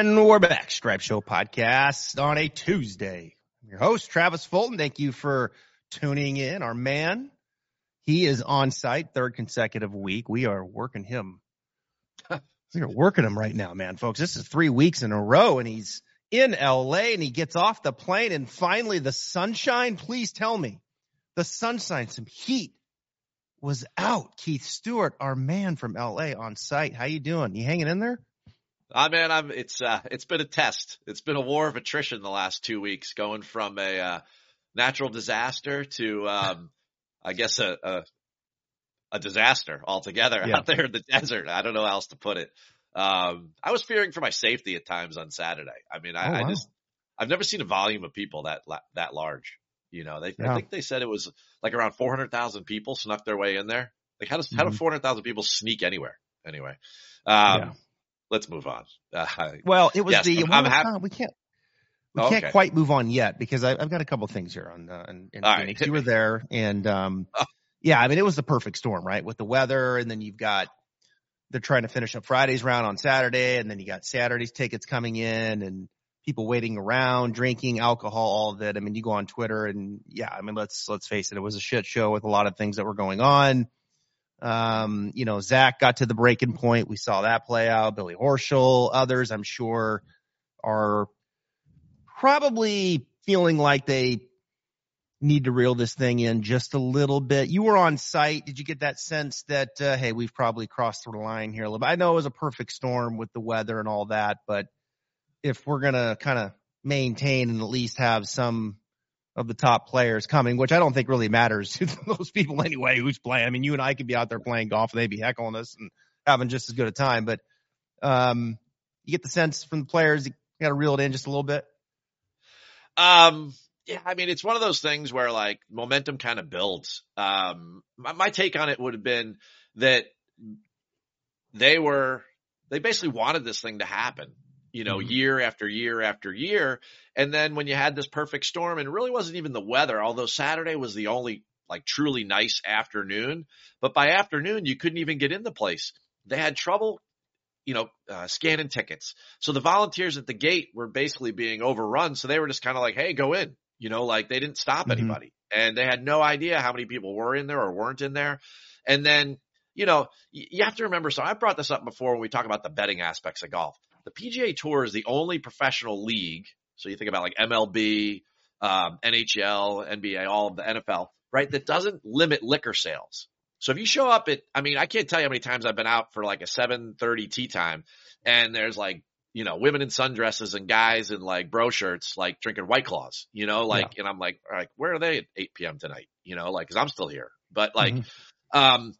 And we're back. Stripe Show podcast on a Tuesday. I'm your host, Travis Fulton. Thank you for tuning in. Our man, he is on site third consecutive week. We are working him. we are working him right now, man, folks. This is three weeks in a row and he's in LA and he gets off the plane and finally the sunshine. Please tell me the sunshine, some heat was out. Keith Stewart, our man from LA on site. How you doing? You hanging in there? I ah, mean, I'm. It's uh, it's been a test. It's been a war of attrition the last two weeks, going from a uh, natural disaster to, um, I guess, a, a, a disaster altogether yeah. out there in the desert. I don't know how else to put it. Um, I was fearing for my safety at times on Saturday. I mean, I, oh, wow. I just I've never seen a volume of people that that large. You know, they yeah. I think they said it was like around four hundred thousand people snuck their way in there. Like, how does mm-hmm. how do mm-hmm. four hundred thousand people sneak anywhere? Anyway, um, yeah let's move on. Uh, well, it was yes, the I'm, I'm happy. we can't we can't okay. quite move on yet because I, have got a couple things here on uh, in, in Phoenix. Right. You were there, and um, oh. yeah, I mean it was the perfect storm, right? With the weather, and then you've got they're trying to finish up Friday's round on Saturday, and then you got Saturday's tickets coming in, and people waiting around, drinking alcohol, all of it. I mean, you go on Twitter, and yeah, I mean let's let's face it, it was a shit show with a lot of things that were going on. Um, you know, Zach got to the breaking point. We saw that play out. Billy Horschel, others, I'm sure, are probably feeling like they need to reel this thing in just a little bit. You were on site. Did you get that sense that, uh, hey, we've probably crossed the line here a little bit? I know it was a perfect storm with the weather and all that, but if we're going to kind of maintain and at least have some of the top players coming, which I don't think really matters to those people anyway who's playing. I mean, you and I could be out there playing golf and they'd be heckling us and having just as good a time. But um, you get the sense from the players, you got to reel it in just a little bit. Um, yeah, I mean, it's one of those things where like momentum kind of builds. Um, my, my take on it would have been that they were, they basically wanted this thing to happen you know, mm-hmm. year after year after year. And then when you had this perfect storm, and it really wasn't even the weather, although Saturday was the only like truly nice afternoon, but by afternoon you couldn't even get in the place. They had trouble, you know, uh, scanning tickets. So the volunteers at the gate were basically being overrun. So they were just kind of like, Hey, go in, you know, like they didn't stop mm-hmm. anybody and they had no idea how many people were in there or weren't in there. And then, you know, you have to remember, so I brought this up before when we talk about the betting aspects of golf the PGA Tour is the only professional league. So you think about like MLB, um, NHL, NBA, all of the NFL, right? That doesn't limit liquor sales. So if you show up at, I mean, I can't tell you how many times I've been out for like a 730 tea time and there's like, you know, women in sundresses and guys in like bro shirts, like drinking white claws, you know, like, yeah. and I'm like, all right, where are they at 8 p.m. tonight? You know, like, cause I'm still here, but like, mm-hmm. um,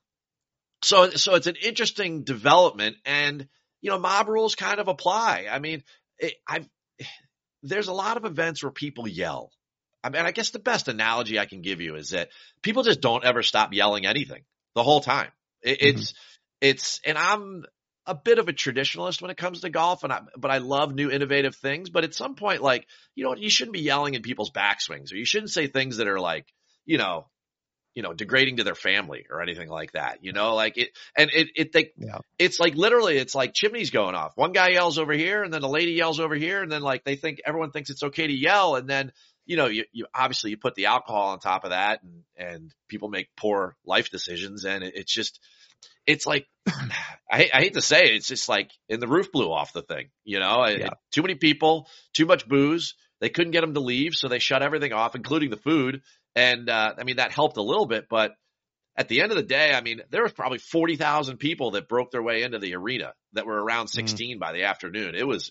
so, so it's an interesting development and, you know, mob rules kind of apply. I mean, it, I've, there's a lot of events where people yell. I mean, I guess the best analogy I can give you is that people just don't ever stop yelling anything the whole time. It, mm-hmm. It's, it's, and I'm a bit of a traditionalist when it comes to golf and I, but I love new innovative things. But at some point, like, you know, you shouldn't be yelling in people's backswings or you shouldn't say things that are like, you know, you know, degrading to their family or anything like that, you know, like it, and it, it, they, yeah. it's like literally, it's like chimneys going off. One guy yells over here and then a lady yells over here. And then like they think everyone thinks it's okay to yell. And then, you know, you, you obviously you put the alcohol on top of that and, and people make poor life decisions. And it, it's just, it's like, I, I hate to say it, it's just like, and the roof blew off the thing, you know, yeah. it, too many people, too much booze. They couldn't get them to leave. So they shut everything off, including the food and, uh, I mean, that helped a little bit, but at the end of the day, I mean, there was probably 40,000 people that broke their way into the arena that were around mm. 16 mm. by the afternoon. It was,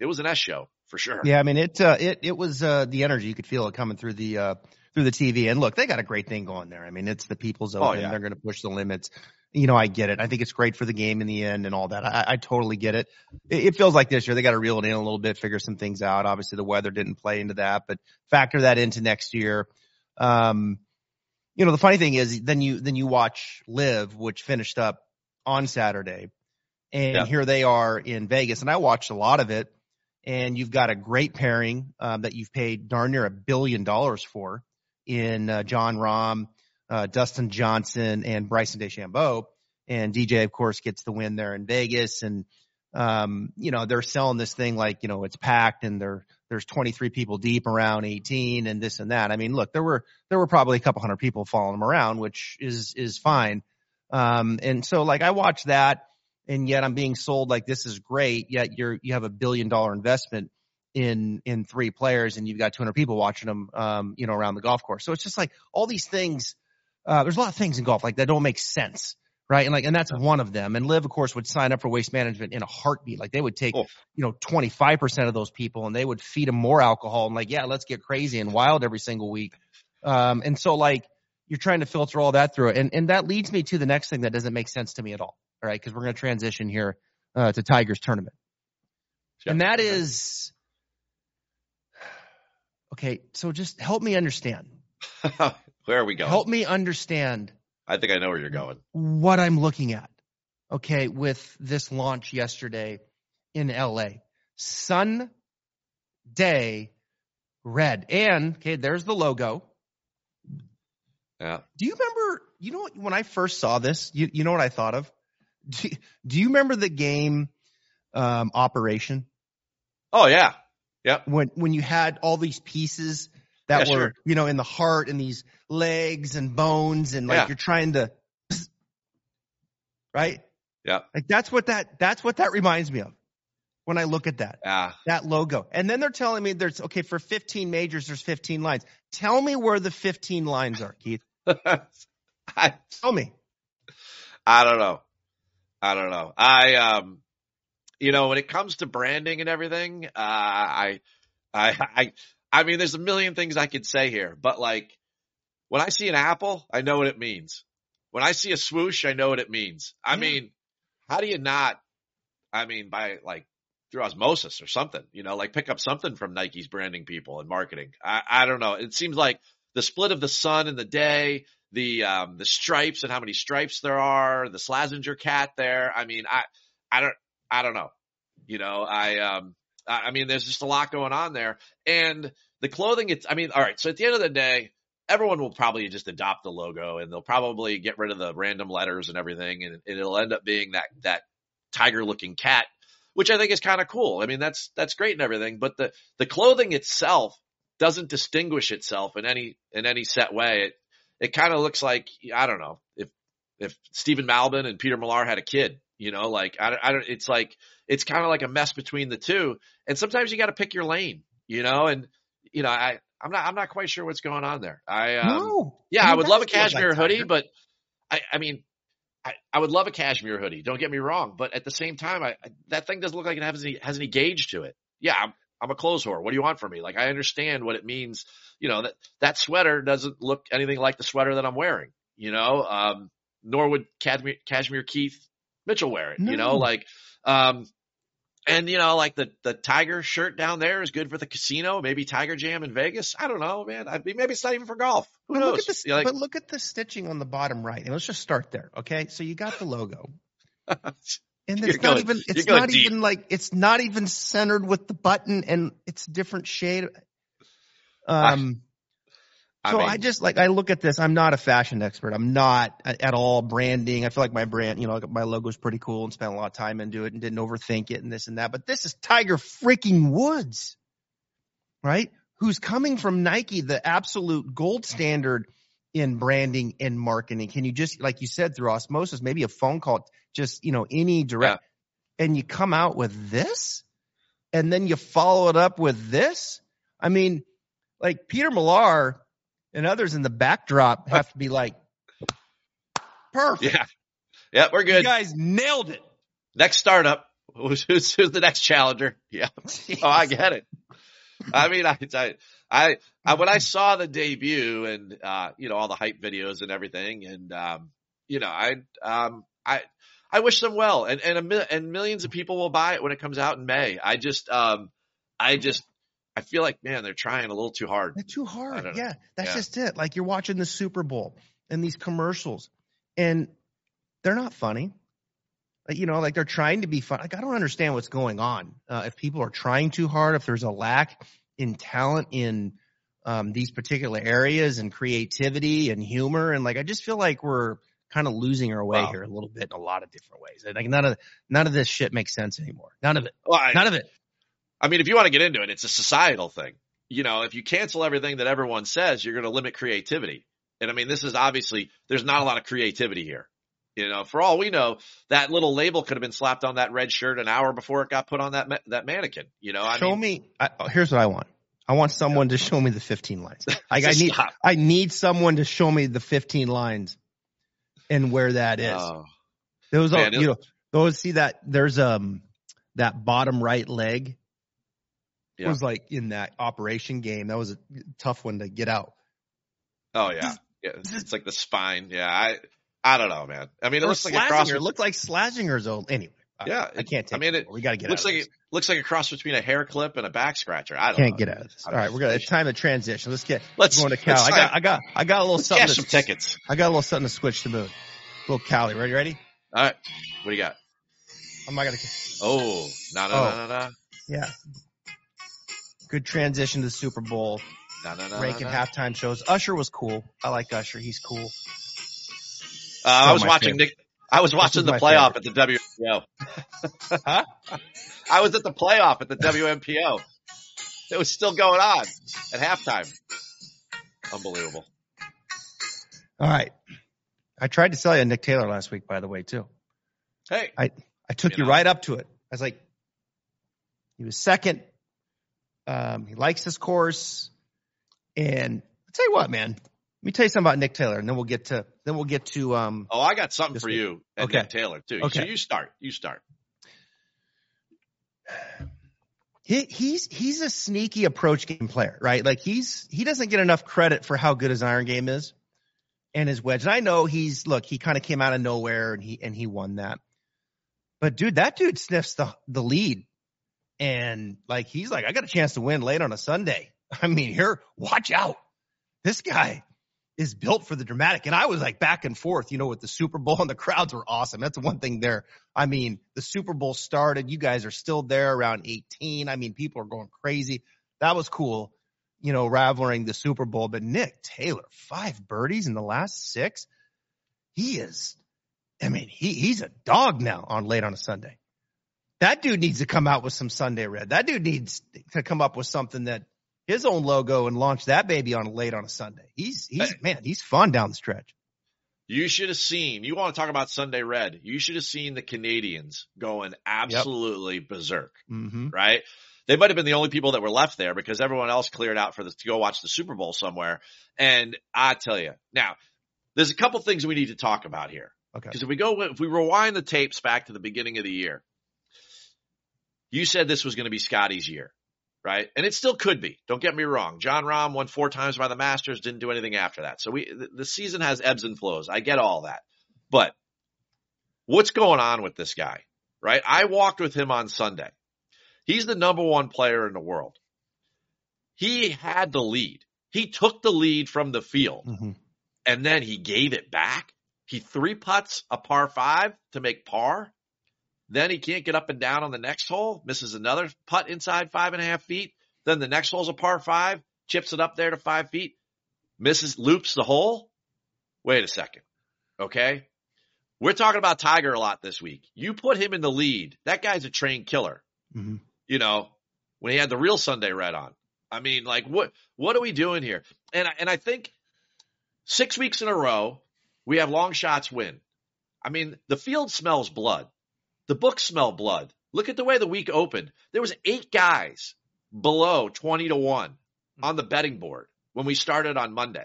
it was an S show for sure. Yeah. I mean, it, uh, it, it was, uh, the energy. You could feel it coming through the, uh, through the TV. And look, they got a great thing going there. I mean, it's the people's open. Oh, yeah. They're going to push the limits. You know, I get it. I think it's great for the game in the end and all that. I, I totally get it. it. it. feels like this year they got to reel it in a little bit, figure some things out. Obviously, the weather didn't play into that, but factor that into next year. Um, you know, the funny thing is then you, then you watch LIV, which finished up on Saturday and yeah. here they are in Vegas and I watched a lot of it and you've got a great pairing, um, that you've paid darn near a billion dollars for in, uh, Jon Rahm, uh, Dustin Johnson and Bryson DeChambeau. And DJ, of course, gets the win there in Vegas. And, um, you know, they're selling this thing like, you know, it's packed and there, there's 23 people deep around 18 and this and that. I mean, look, there were, there were probably a couple hundred people following them around, which is, is fine. Um, and so like I watch that and yet I'm being sold like this is great. Yet you're, you have a billion dollar investment in, in three players and you've got 200 people watching them, um, you know, around the golf course. So it's just like all these things, uh, there's a lot of things in golf like that don't make sense right? And like, and that's one of them. And LIV, of course, would sign up for waste management in a heartbeat. Like they would take, you know, 25% of those people and they would feed them more alcohol and like, yeah, let's get crazy and wild every single week. Um, and so like you're trying to filter all that through it. And, and that leads me to the next thing that doesn't make sense to me at all. All right. Cause we're going to transition here, uh, to Tigers tournament. And that is, okay. So just help me understand. Where are we going? Help me understand I think I know where you're going. What I'm looking at, okay, with this launch yesterday in LA, Sun Day Red, and okay, there's the logo. Yeah. Do you remember? You know when I first saw this, you you know what I thought of? Do, do you remember the game um, Operation? Oh yeah, yeah. When when you had all these pieces that yeah, were, sure. you know, in the heart and these legs and bones and like yeah. you're trying to, right? Yeah. Like that's what that, that's what that reminds me of when I look at that. That logo. And then they're telling me there's, okay, for 15 majors, there's 15 lines. Tell me where the 15 lines are, Keith. I, Tell me. I don't know. I don't know. I, um, you know, when it comes to branding and everything, uh, I, I, I, I mean, there's a million things I could say here, but like when I see an apple, I know what it means. When I see a swoosh, I know what it means. I yeah. mean, how do you not? I mean, by like through osmosis or something, you know, like pick up something from Nike's branding people and marketing. I, I don't know. It seems like the split of the sun and the day, the um, the stripes and how many stripes there are, the Slazenger cat there. I mean, I I don't I don't know. You know, I um I mean, there's just a lot going on there. And the clothing, it's, I mean, all right. So at the end of the day, everyone will probably just adopt the logo and they'll probably get rid of the random letters and everything. And it'll end up being that, that tiger looking cat, which I think is kind of cool. I mean, that's, that's great and everything, but the, the clothing itself doesn't distinguish itself in any, in any set way. It, it kind of looks like, I don't know, if, if Stephen Malbon and Peter Millar had a kid, you know, like I, I don't, it's like, it's kind of like a mess between the two. And sometimes you got to pick your lane, you know, and, you know, I, I'm not, I'm not quite sure what's going on there. I, um, no, yeah, I, I would love a cashmere hoodie, but I, I mean, I, I would love a cashmere hoodie. Don't get me wrong, but at the same time, I, that thing doesn't look like it has any, has any gauge to it. Yeah, I'm, I'm a clothes whore. What do you want from me? Like, I understand what it means. You know, that, that sweater doesn't look anything like the sweater that I'm wearing, you know, um, nor would Cashmere, Cashmere Keith Mitchell wear it, no. you know, like, um, and you know, like the the tiger shirt down there is good for the casino. Maybe Tiger Jam in Vegas. I don't know, man. I mean, maybe it's not even for golf. Who but knows? Look at the, like, but look at the stitching on the bottom right. And let's just start there, okay? So you got the logo, and it's not going, even it's not deep. even like it's not even centered with the button, and it's different shade. Um, so I, mean, I, just like I look at this. I'm not a fashion expert. I'm not at all branding. I feel like my brand, you know, my logo's pretty cool and spent a lot of time into it and didn't overthink it and this and that. But this is Tiger freaking Woods, right? Who's coming from Nike, the absolute gold standard in branding and marketing. Can you just, like you said, through osmosis, maybe a phone call, just you know, any direct, yeah. and you come out with this, and then you follow it up with this. I mean, like Peter Millar and others in the backdrop have to be like, perfect. Yeah. Yeah, we're good. You guys nailed it. Next startup. Who's, who's, who's the next challenger? Yeah. oh, I get it. I mean, I, I, I, I, when I saw the debut and, uh, you know, all the hype videos and everything and, um, you know, I, um, I, I wish them well and, and, a, and millions of people will buy it when it comes out in May. I just, um, I just, I feel like, man, they're trying a little too hard. They're too hard. Yeah. That's yeah. just it. Like you're watching the Super Bowl and these commercials and they're not funny. Like, you know, like they're trying to be fun. Like I don't understand what's going on. Uh, if people are trying too hard, if there's a lack in talent in um, these particular areas and creativity and humor, and like I just feel like we're kind of losing our way wow. here a little bit in a lot of different ways. Like none of none of this shit makes sense anymore. None of it. Well, I, none of it. I mean, if you want to get into it, it's a societal thing. You know, if you cancel everything that everyone says, you're going to limit creativity. And I mean, this is obviously there's not a lot of creativity here. You know, for all we know, that little label could have been slapped on that red shirt an hour before it got put on that ma- that mannequin. You know, I show mean, me. I, here's what I want. I want someone yeah. to show me the 15 lines. I, I need. Stop. I need someone to show me the 15 lines and where that is. Oh. Those are, you know, those see that there's um that bottom right leg yeah. was like in that operation game. That was a tough one to get out. Oh yeah, yeah. It's like the spine. Yeah, I I don't know, man. I mean, it or looks like a cross. It looked like Slazenger's old. Anyway, yeah, I, I can't take. I mean, it, we got to get. Looks like it looks like a cross between a hair clip and a back scratcher. I don't can't know. get out of this. All right, we're gonna. It's time to transition. Let's get. Let's go to Cal. I got. I got. I got a little something. Cash some tickets. I got a little something to switch the mood. A little Cali. Ready? Ready? All right. What do you got? I'm not gonna. Oh, no, no, oh. no, no, no. Yeah. Good transition to the Super Bowl. No, no, no, ranking halftime shows. Usher was cool. I like Usher. He's cool. Uh, I was watching favorite. Nick. I was watching the playoff favorite. at the WMPO. huh? I was at the playoff at the WMPO. It was still going on at halftime. Unbelievable. All right. I tried to sell you Nick Taylor last week, by the way, too. Hey. I, I took you, you know. right up to it. I was like, he was second. Um, he likes this course. And I'll tell you what, man. Let me tell you something about Nick Taylor, and then we'll get to then we'll get to um. Oh, I got something for week. you and okay. Nick Taylor too. Okay. So you start. You start. He, he's he's a sneaky approach game player, right? Like he's he doesn't get enough credit for how good his iron game is and his wedge. And I know he's look, he kind of came out of nowhere and he and he won that. But dude, that dude sniffs the the lead. And like he's like, I got a chance to win late on a Sunday. I mean, here, watch out. This guy is built for the dramatic. And I was like back and forth, you know, with the Super Bowl and the crowds were awesome. That's one thing there. I mean, the Super Bowl started. You guys are still there around 18. I mean, people are going crazy. That was cool, you know, raveling the Super Bowl. But Nick Taylor, five birdies in the last six. He is, I mean, he, he's a dog now on late on a Sunday. That dude needs to come out with some Sunday red. That dude needs to come up with something that his own logo and launch that baby on late on a Sunday. He's he's hey, man, he's fun down the stretch. You should have seen. You want to talk about Sunday Red? You should have seen the Canadians going absolutely yep. berserk. Mm-hmm. Right? They might have been the only people that were left there because everyone else cleared out for the, to go watch the Super Bowl somewhere. And I tell you, now there's a couple things we need to talk about here. Okay. Because if we go, if we rewind the tapes back to the beginning of the year, you said this was going to be Scotty's year right? And it still could be. Don't get me wrong. Jon Rahm won four times by the Masters, didn't do anything after that. So we the, the season has ebbs and flows. I get all that. But what's going on with this guy, right? I walked with him on Sunday. He's the number one player in the world. He had the lead. He took the lead from the field mm-hmm. and then he gave it back. He three putts a par five to make par. Then he can't get up and down on the next hole, misses another putt inside five and a half feet. Then the next hole's a par five, chips it up there to five feet, misses, loops the hole. Wait a second. Okay. We're talking about Tiger a lot this week. You put him in the lead. That guy's a trained killer. Mm-hmm. You know, when he had the real Sunday red on. I mean, like what, what are we doing here? And, and I think six weeks in a row, we have long shots win. I mean, the field smells blood. The books smell blood. Look at the way the week opened. There was eight guys below 20 to 1 hmm. on the betting board when we started on Monday.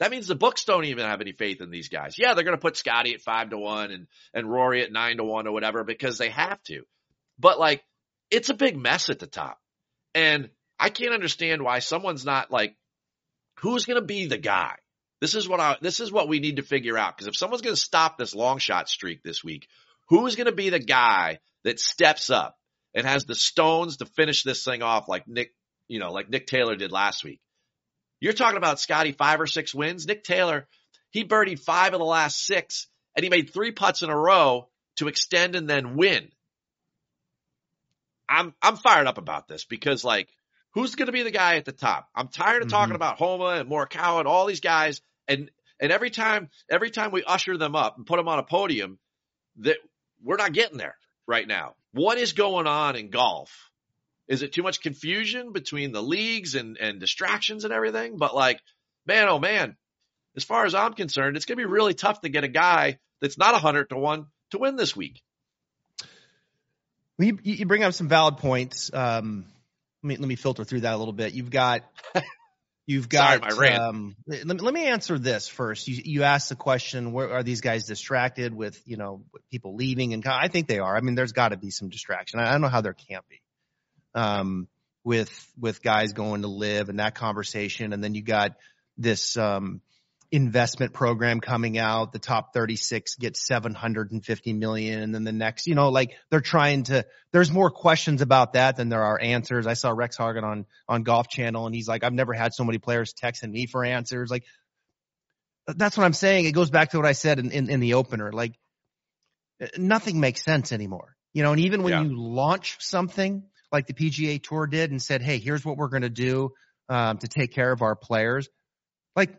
That means the books don't even have any faith in these guys. Yeah, they're going to put Scotty at 5 to 1 and and Rory at 9 to 1 or whatever because they have to. But like it's a big mess at the top. And I can't understand why someone's not like who's going to be the guy? This is what I this is what we need to figure out because if someone's going to stop this long shot streak this week, Who's going to be the guy that steps up and has the stones to finish this thing off like Nick, you know, like Nick Taylor did last week? You're talking about Scotty five or six wins. Nick Taylor, he birdied five of the last six and he made three putts in a row to extend and then win. I'm, I'm fired up about this because like, who's going to be the guy at the top? I'm tired of mm-hmm. talking about Homa and Morikawa and all these guys and And every time, every time we usher them up and put them on a podium, that we're not getting there right now. What is going on in golf? Is it too much confusion between the leagues and, and distractions and everything? But like, man, oh man, as far as I'm concerned, it's going to be really tough to get a guy that's not a hundred to one to win this week. You, you bring up some valid points. Um, let me let me filter through that a little bit. You've got you've got Sorry, my rant. Um, let, me, let me answer this first. You you asked the question: Where are these guys distracted with you know people leaving? And I think they are. I mean, there's got to be some distraction. I, I don't know how there can't be. Um, with with guys going to LIV and that conversation, and then you got this um investment program coming out. The top 36 get 750 million. And then the next, you know, like they're trying to, there's more questions about that than there are answers. I saw Rex Hoggard on, on Golf Channel and he's like, I've never had so many players texting me for answers. Like, that's what I'm saying. It goes back to what I said in, in, in the opener. Like, nothing makes sense anymore. You know, and even when yeah. you launch something like the PGA Tour did and said, "Hey, here's what we're going to do um, to take care of our players," like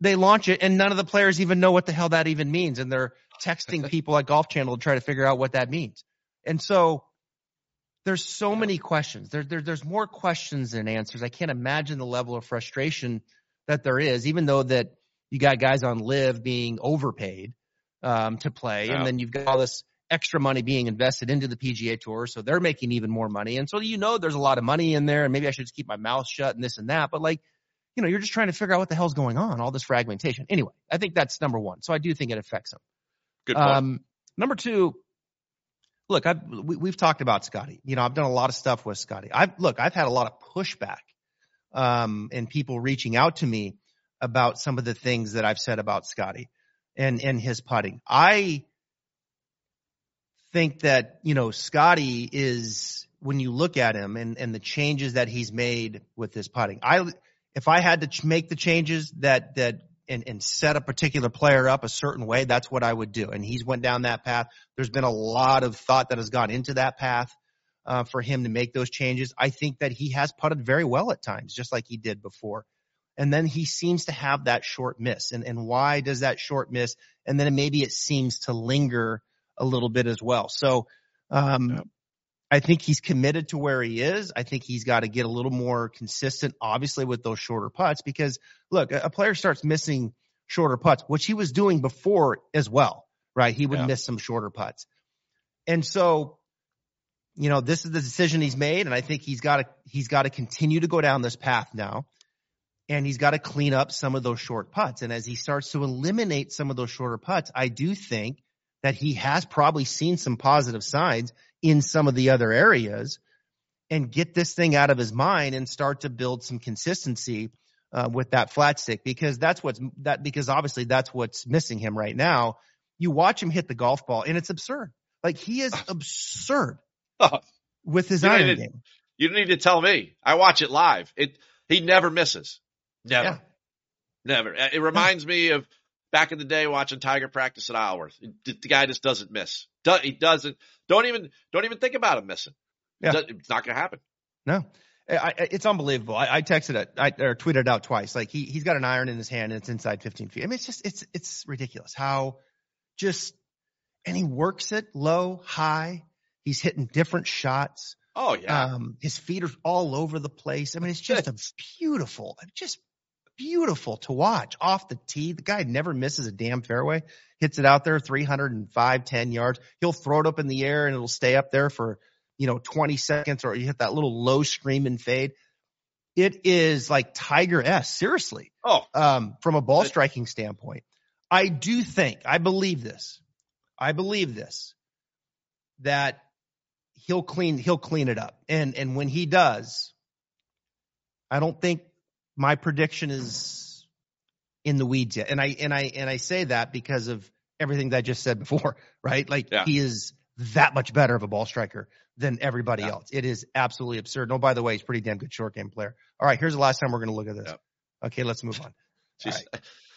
they launch it and none of the players even know what the hell that even means. And they're texting people at Golf Channel to try to figure out what that means. And so there's so many questions. There, there, there's more questions than answers. I can't imagine the level of frustration that there is, even though that you got guys on LIV being overpaid um, to play, and then you've got all this extra money being invested into the PGA Tour, so they're making even more money. And so you know there's a lot of money in there, and maybe I should just keep my mouth shut and this and that. But like you know, you're just trying to figure out what the hell's going on, all this fragmentation. Anyway, I think that's number one. So I do think it affects him. Good point. Um, number two, look, I've, we, have talked about Scotty. You know, I've done a lot of stuff with Scotty. I've, look, I've had a lot of pushback, um, and people reaching out to me about some of the things that I've said about Scotty and, and his putting. I think that, you know, Scotty is, when you look at him and, and the changes that he's made with his putting, I, if I had to make the changes that that and, and set a particular player up a certain way, that's what I would do. And he's went down that path. There's been a lot of thought that has gone into that path uh, for him to make those changes. I think that he has putted very well at times, just like he did before. And then he seems to have that short miss. And and why does that short miss? And then maybe it seems to linger a little bit as well. So um, I think he's committed to where he is. I think he's got to get a little more consistent, obviously, with those shorter putts because look, a player starts missing shorter putts, which he was doing before as well, right? He would yeah. miss some shorter putts. And so, you know, this is the decision he's made. And I think he's got to, he's got to continue to go down this path now. And he's got to clean up some of those short putts. And as he starts to eliminate some of those shorter putts, I do think that he has probably seen some positive signs in some of the other areas and get this thing out of his mind and start to build some consistency uh, with that flat stick because that's what's that because obviously that's what's missing him right now. You watch him hit the golf ball and it's absurd. Like he is absurd with his iron to, game. You don't need to tell me. I watch it live. It he never misses. Never. Yeah. Never. It reminds me of back in the day watching Tiger practice at Isleworth. The guy just doesn't miss. He doesn't. Don't even. Don't even think about him missing. Yeah. It's not going to happen. No. I, it's unbelievable. I, I texted it, I or tweeted it out twice. Like he he's got an iron in his hand and it's inside 15 feet. I mean, it's just it's it's ridiculous how just and he works it low, high. He's hitting different shots. Oh yeah. Um, his feet are all over the place. I mean, it's just a beautiful, just beautiful to watch off the tee. The guy never misses a damn fairway. Hits it out there 305, 10 yards. He'll throw it up in the air and it'll stay up there for, you know, 20 seconds or you hit that little low scream and fade. It is like Tiger S, seriously. Oh, um, from a ball striking standpoint. I do think, I believe this. I believe this that he'll clean, he'll clean it up. And, and when he does, I don't think my prediction is in the weeds yet. And I and I and I say that because of everything that I just said before, right? Like yeah. he is that much better of a ball striker than everybody yeah. else. It is absolutely absurd. No, oh, by the way, he's pretty damn good short game player. All right, here's the last time we're going to look at this. Yeah. Okay, let's move on. Right.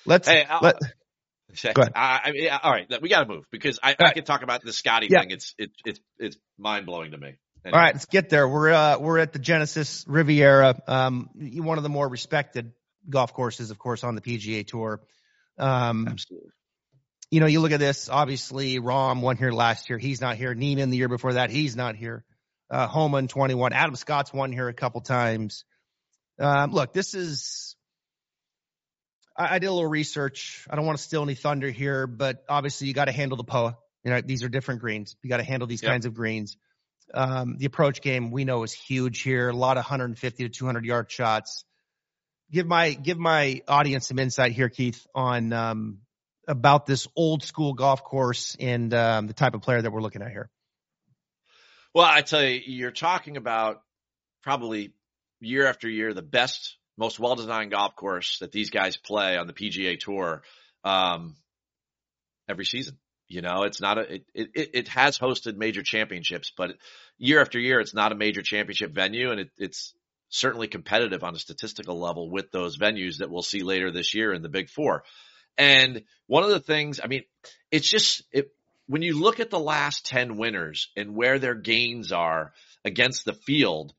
Let's hey, let, Go ahead. I, I mean, all right, we got to move because I, I can talk about the Scotty thing. It's it, it's it's mind blowing to me. Anyway. All right, let's get there. We're uh, we're at the Genesis Riviera, um, one of the more respected golf courses, of course, on the PGA Tour. Um, Absolutely. You know, you look at this. Obviously, Rahm won here last year. He's not here. Niemann the year before that. He's not here. Uh, Homan 21. Adam Scott's won here a couple times. Um, look, this is. I, I did a little research. I don't want to steal any thunder here, but obviously you got to handle the POA. You know, these are different greens. You got to handle these yep. kinds of greens. Um, the approach game we know is huge here. A lot of 150 to 200 yard shots. Give my give my audience some insight here, Keith, on um, about this old school golf course and um, the type of player that we're looking at here. Well, I tell you, you're talking about probably year after year the best, most well designed golf course that these guys play on the PGA Tour um, every season. You know, it's not a, it, it, it has hosted major championships, but year after year, it's not a major championship venue and it, it's certainly competitive on a statistical level with those venues that we'll see later this year in the big four. And one of the things, I mean, it's just, it, when you look at the last 10 winners and where their gains are against the field,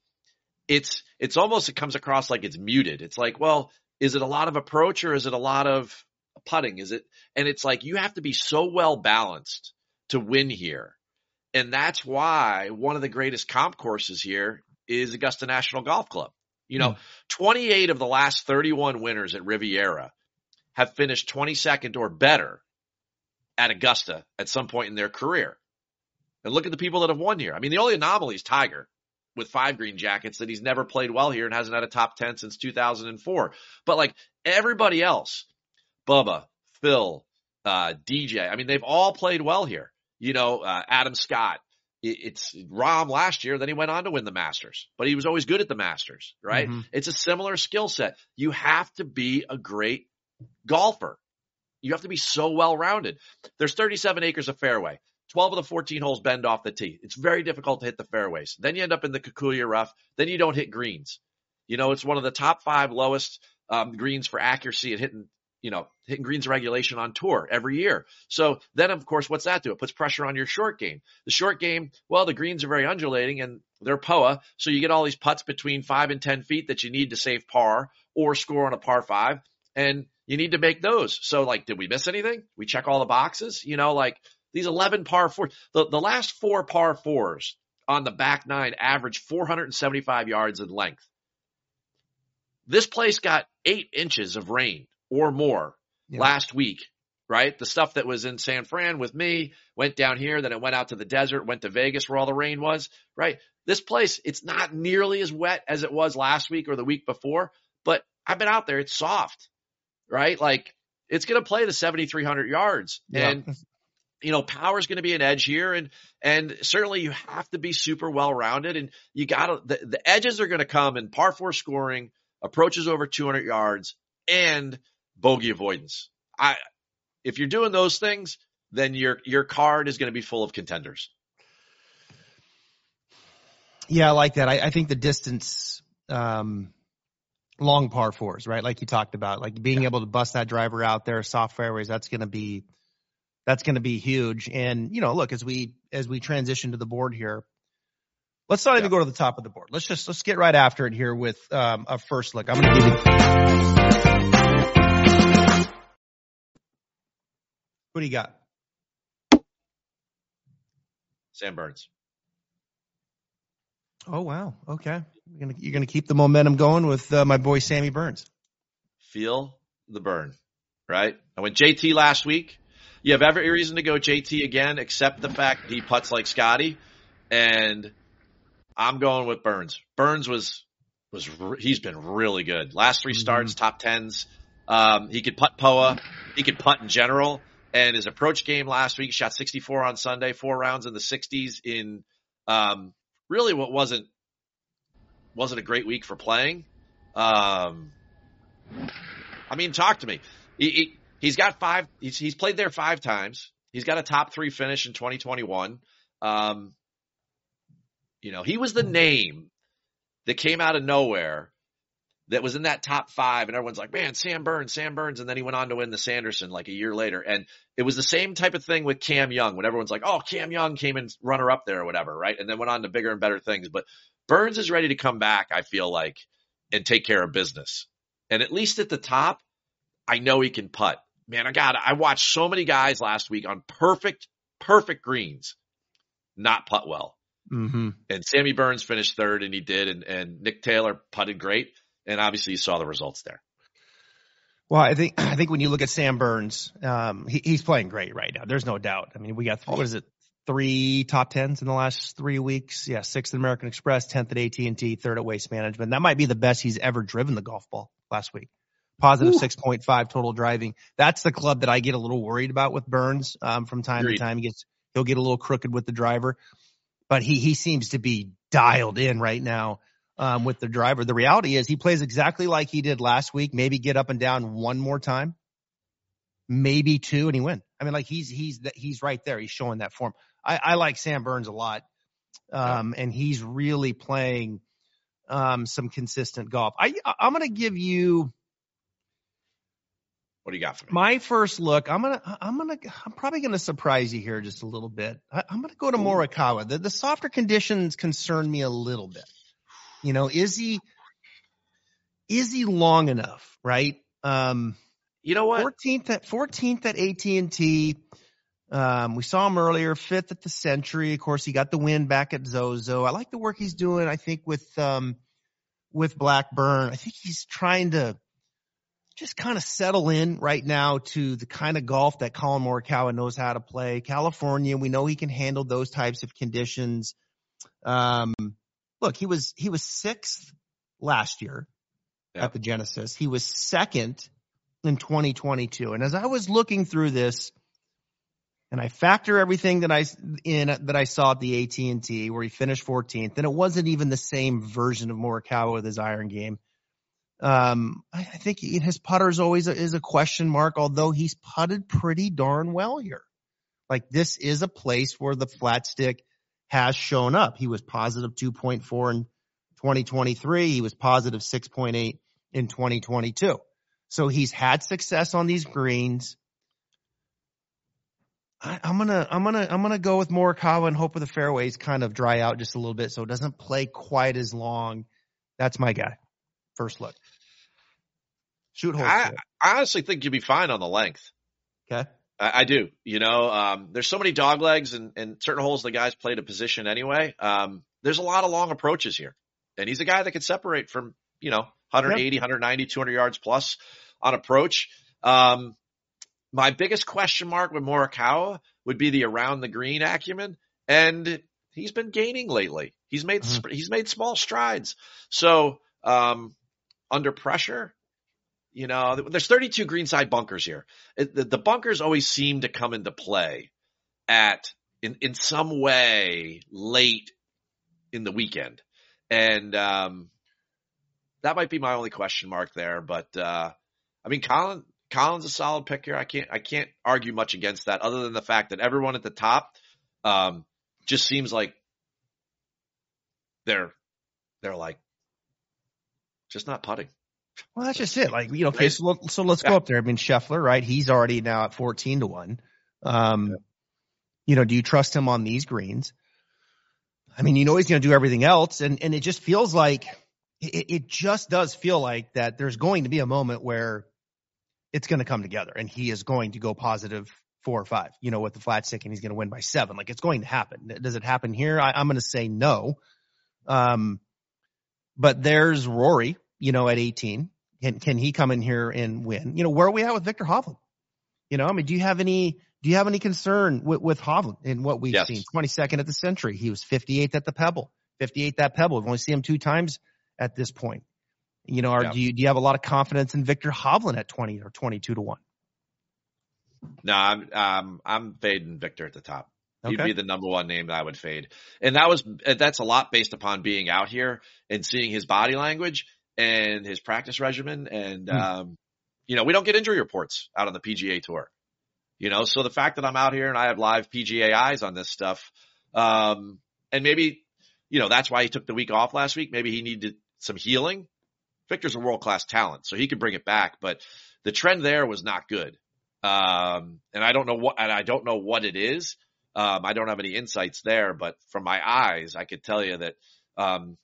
it's, it's almost, it comes across like it's muted. It's like, well, is it a lot of approach or is it a lot of putting? Is it, and it's like you have to be so well balanced to win here. And that's why one of the greatest comp courses here is Augusta National Golf Club. You know, mm. 28 of the last 31 winners at Riviera have finished 22nd or better at Augusta at some point in their career. And look at the people that have won here. I mean, the only anomaly is Tiger with five green jackets that he's never played well here and hasn't had a top 10 since 2004. But like everybody else, Bubba, Phil, uh, DJ. I mean, they've all played well here. You know, uh, Adam Scott. it's Rahm last year. Then he went on to win the Masters, but he was always good at the Masters, right? Mm-hmm. It's a similar skill set. You have to be a great golfer. You have to be so well rounded. There's 37 acres of fairway. 12 of the 14 holes bend off the tee. It's very difficult to hit the fairways. Then you end up in the Kikuyu rough. Then you don't hit greens. You know, it's one of the top five lowest um, greens for accuracy at hitting you know, hitting greens regulation on tour every year. So then, of course, what's that do? It puts pressure on your short game. The short game, well, the greens are very undulating and they're POA. So you get all these putts between five and 10 feet that you need to save par or score on a par five. And you need to make those. So like, did we miss anything? We check all the boxes, you know, like these 11 par fours, the, the last four par fours on the back nine average 475 yards in length. This place got eight inches of rain or more yeah. last week, right? The stuff that was in San Fran with me went down here, then it went out to the desert, went to Vegas where all the rain was, right? This place, it's not nearly as wet as it was last week or the week before, but I've been out there. It's soft, right? Like it's going to play the 7,300 yards yeah. and you know, power is going to be an edge here and, and certainly you have to be super well rounded and you got to, the, the edges are going to come in par four scoring, approaches over 200 yards and bogey avoidance. I, if you're doing those things, then your your card is going to be full of contenders. Yeah, I like that. I, I think the distance, um, long par fours, right? Like you talked about, like being yeah. able to bust that driver out there, soft fairways. That's going to be, that's going to be huge. And you know, look as we as we transition to the board here, let's not yeah. even go to the top of the board. Let's just let's get right after it here with um, a first look. I'm going to give you. What do you got? Sam Burns. Oh wow. Okay. You're gonna you're gonna keep the momentum going with uh, my boy Sammy Burns. Feel the burn, right? I went JT last week. You have every reason to go JT again, except the fact he puts like Scotty, and I'm going with Burns. Burns was was he's been really good. Last 3 mm-hmm. starts, top tens. Um, he could putt Poa. He could putt in general and his approach game last week shot 64 on Sunday, four rounds in the 60s in um, really what wasn't wasn't a great week for playing. Um, I mean, talk to me. He, he has got five. He's, he's played there five times. He's got a top three finish in 2021. Um, you know, he was the name that came out of nowhere that was in that top five, and everyone's like, man, Sam Burns, Sam Burns. And then he went on to win the Sanderson like a year later. And it was the same type of thing with Cam Young when everyone's like, oh, Cam Young came in runner up there or whatever, right? And then went on to bigger and better things. But Burns is ready to come back, I feel like, and take care of business. And at least at the top, I know he can putt. man, I got I watched so many guys last week on perfect, perfect greens, not putt well. Mm-hmm. And Sammy Burns finished third, and he did, and and Nick Taylor putted great, and obviously you saw the results there. Well, I think I think when you look at Sam Burns, um, he, he's playing great right now. There's no doubt. I mean, we got what is it, three top tens in the last three weeks? Yeah, sixth at American Express, tenth at AT and T, third at Waste Management. That might be the best he's ever driven the golf ball last week. Positive six point five total driving. That's the club that I get a little worried about with Burns. Um, from time Agreed. to time, he gets he'll get a little crooked with the driver, but he he seems to be dialed in right now um, with the driver. The reality is he plays exactly like he did last week. Maybe get up and down one more time, maybe two, and he win. I mean, like he's he's he's right there. He's showing that form. I, I like Sam Burns a lot, um, and he's really playing um, some consistent golf. I I'm gonna give you. What do you got for me? My first look, I'm gonna, I'm gonna, I'm probably gonna surprise you here just a little bit. I, am gonna go to Morikawa. The, the softer conditions concern me a little bit. You know, is he is he long enough, right? Um, you know what? 14th at 14th at AT&T. Um, we saw him earlier, fifth at the Sentry. Of course, he got the win back at Zozo. I like the work he's doing. I think with um, with Blackburn, I think he's trying to just kind of settle in right now to the kind of golf that Collin Morikawa knows how to play. California, we know he can handle those types of conditions. Um, look, he was he was sixth last year at the Genesis. He was second in 2022. And as I was looking through this, and I factor everything that I in that I saw at the AT and T where he finished 14th, and it wasn't even the same version of Morikawa with his iron game. Um, I, I think his putter is always a, is a question mark, although he's putted pretty darn well here. Like this is a place where the flat stick has shown up. He was positive 2.4 in 2023. He was positive 6.8 in 2022. So he's had success on these greens. I, am gonna, I'm gonna, I'm gonna go with Morikawa and hope the fairways kind of dry out just a little bit, so it doesn't play quite as long. That's my guy. First look. Shoot hole. I, I honestly think you'd be fine on the length. Okay. I, I do. You know, um, there's so many dog legs and, and certain holes the guys played a position anyway. Um, there's a lot of long approaches here. And he's a guy that can separate from, you know, 180, yep. 190, 200 yards plus on approach. Um, my biggest question mark with Morikawa would be the around the green acumen. And he's been gaining lately. He's made, mm-hmm. he's made small strides. So, um, under pressure, you know, there's 32 greenside bunkers here. the, the, bunkers always seem to come into play at in in some way late in the weekend, and um, that might be my only question mark there. But uh, I mean, Collin Collin's a solid pick here. I can't I can't argue much against that, other than the fact that everyone at the top um, just seems like they're they're like just not putting. Well, that's just it. Like, you know, okay, so, so let's go up there. I mean, Scheffler, right? He's already now at 14 to 1. Um, yeah. you know, do you trust him on these greens? I mean, you know, he's going to do everything else. And, and it just feels like, it, it just does feel like that there's going to be a moment where it's going to come together and he is going to go positive four or five, you know, with the flat stick and he's going to win by seven. Like it's going to happen. Does it happen here? I, am going to say no. Um, but there's Rory, you know, at 18? Can can he come in here and win? You know, where are we at with Viktor Hovland? You know, I mean, do you have any do you have any concern with, with Hovland in what we've yes. seen? 22nd at the Sentry. He was 58th at the Pebble. 58th at Pebble. We've only seen him two times at this point. You know, are, yeah. do you do you have a lot of confidence in Viktor Hovland at 20 or 22 to 1? No, I'm um, I'm fading Viktor at the top. He'd be the number one name that I would fade. And that was that's a lot based upon being out here and seeing his body language and his practice regimen. And, mm. um, you know, we don't get injury reports out on the PGA tour, you know, so the fact that I'm out here and I have live PGA eyes on this stuff, um, and maybe, you know, that's why he took the week off last week. Maybe he needed some healing. Viktor's a world class talent, so he could bring it back, but the trend there was not good. Um, and I don't know what, and I don't know what it is. Um, I don't have any insights there, but from my eyes, I could tell you that, um,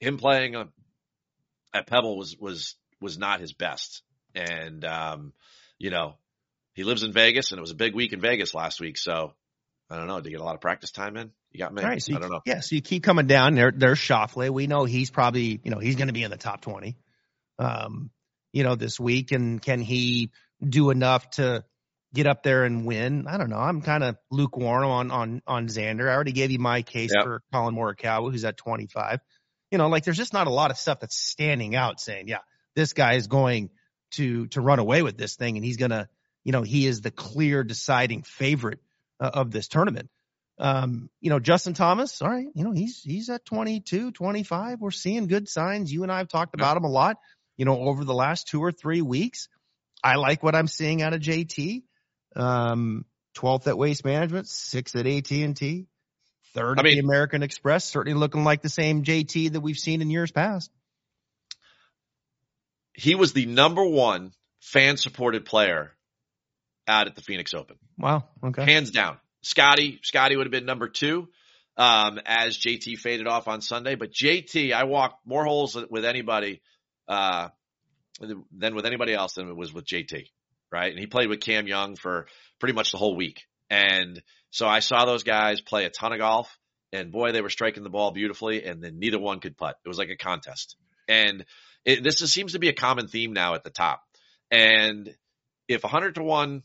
him playing a at Pebble was was was not his best, and um, you know he lives in Vegas and it was a big week in Vegas last week. So I don't know. Did you get a lot of practice time in? You got me. Right, so I don't know. Yeah. So you keep coming down there. There's Schauffele. We know he's probably, you know, he's going to be in the top 20, um, you know, this week. And can he do enough to get up there and win? I don't know. I'm kind of lukewarm on, on, on Xander. I already gave you my case yep. for Collin Morikawa, who's at 25. You know, like there's just not a lot of stuff that's standing out saying, yeah, this guy is going to, to run away with this thing and he's going to, you know, he is the clear deciding favorite uh, of this tournament. Um, you know, Justin Thomas, all right, you know, he's, he's at 22, 25. We're seeing good signs. You and I have talked about him a lot, you know, over the last two or three weeks. I like what I'm seeing out of JT. Um, 12th at Waste Management, sixth at AT&T, third I mean, the American Express, certainly looking like the same JT that we've seen in years past. He was the number one fan supported player out at the Phoenix Open. Wow. Okay. Hands down. Scotty, Scotty would have been number two, um, as JT faded off on Sunday. But JT, I walked more holes with anybody, uh, than with anybody else than it was with JT. Right. And he played with Cam Young for pretty much the whole week. And so I saw those guys play a ton of golf and boy, they were striking the ball beautifully and then neither one could putt. It was like a contest. And it, this is, seems to be a common theme now at the top. And if 100 to 1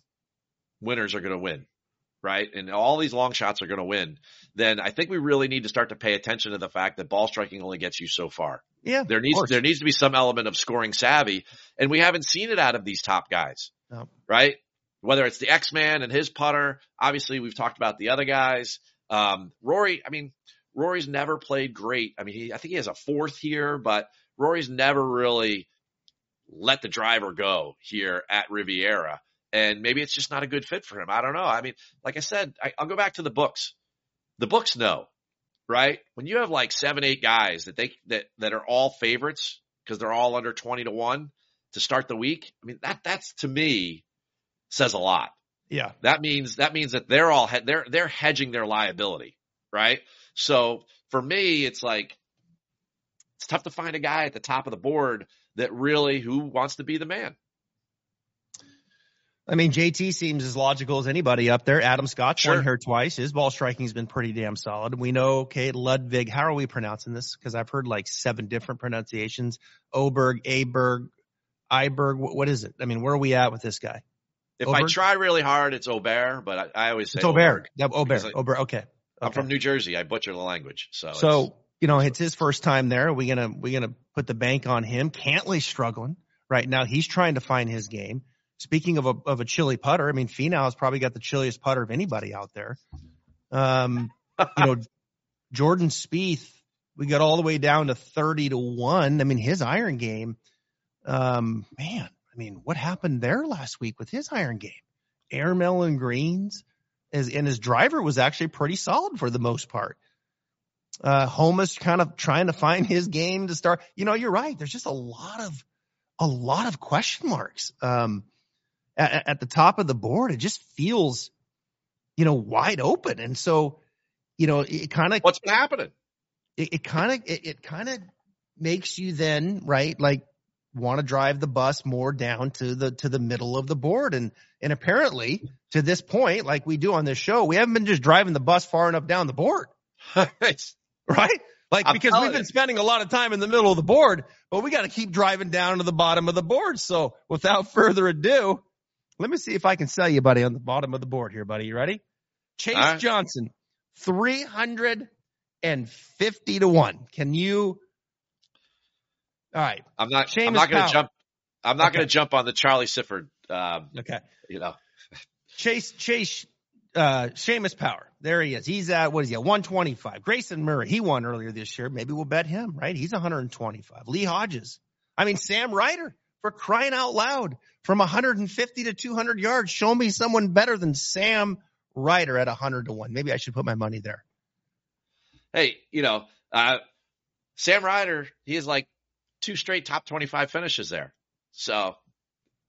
winners are going to win, right? And all these long shots are going to win. Then I think we really need to start to pay attention to the fact that ball striking only gets you so far. Yeah, there needs there needs to be some element of scoring savvy, and we haven't seen it out of these top guys, no. right? Whether it's the X Man and his putter, obviously we've talked about the other guys. Um, Rory, I mean, Rory's never played great. I mean, he, I think he has a fourth here, but Rory's never really let the driver go here at Riviera and maybe it's just not a good fit for him. I don't know. I mean, like I said, I, will go back to the books. The books know, right? When you have like seven, eight guys that they that that are all favorites because they're all under twenty to one to start the week. I mean, that that's to me says a lot. Yeah, that means that means that they're all they're they're hedging their liability, right? So for me, it's like it's tough to find a guy at the top of the board that really who wants to be the man. I mean, JT seems as logical as anybody up there. Adam Scott sure. won here twice. His ball striking has been pretty damn solid. We know Kate Ludvig. How are we pronouncing this? Because I've heard like seven different pronunciations. Oberg, Aberg, Iberg. What is it? I mean, where are we at with this guy? If Oberg? I try really hard, it's Aubert, but I, I always say it's Aubert. Yep, Aubert. Aubert. Okay. I'm from New Jersey. I butcher the language. So, so you know, it's his first time there. Are we gonna we gonna put the bank on him? Cantlay's struggling right now. He's trying to find his game. Speaking of a of a chilly putter, I mean Finau has probably got the chilliest putter of anybody out there. Um, you know, Jordan Spieth, we got all the way down to thirty to one. I mean, his iron game, um, man. I mean, what happened there last week with his iron game? Air melon greens, as and his driver was actually pretty solid for the most part. Uh, Homa's kind of trying to find his game to start. You know, you're right. There's just a lot of a lot of question marks. Um, at, at the top of the board. It just feels, you know, wide open. And so, you know, it kind of what's been happening. It kind of it kind of makes you then right like want to drive the bus more down to the to the middle of the board and and apparently to this point like we do on this show we haven't been just driving the bus far enough down the board right like I'm because we've been spending a lot of time in the middle of the board but we got to keep driving down to the bottom of the board so without further ado let me see if I can sell you, buddy, on the bottom of the board here, buddy. You ready? Chase right. Johnson, 350 to 1. Can you? All right. I'm not, Seamus I'm not going to jump. I'm not okay. going to jump on the Charlie Sifford. Um, okay. You know, Chase, Chase, uh, Seamus Power. There he is. He's at, what is he at? 125. Grayson Murray, he won earlier this year. Maybe we'll bet him, right? He's 125. Lee Hodges. I mean, Sam Ryder for crying out loud from 150 to 200 yards. Show me someone better than Sam Ryder at 100 to 1. Maybe I should put my money there. Hey, you know, uh, Sam Ryder, he is like two straight top 25 finishes there. So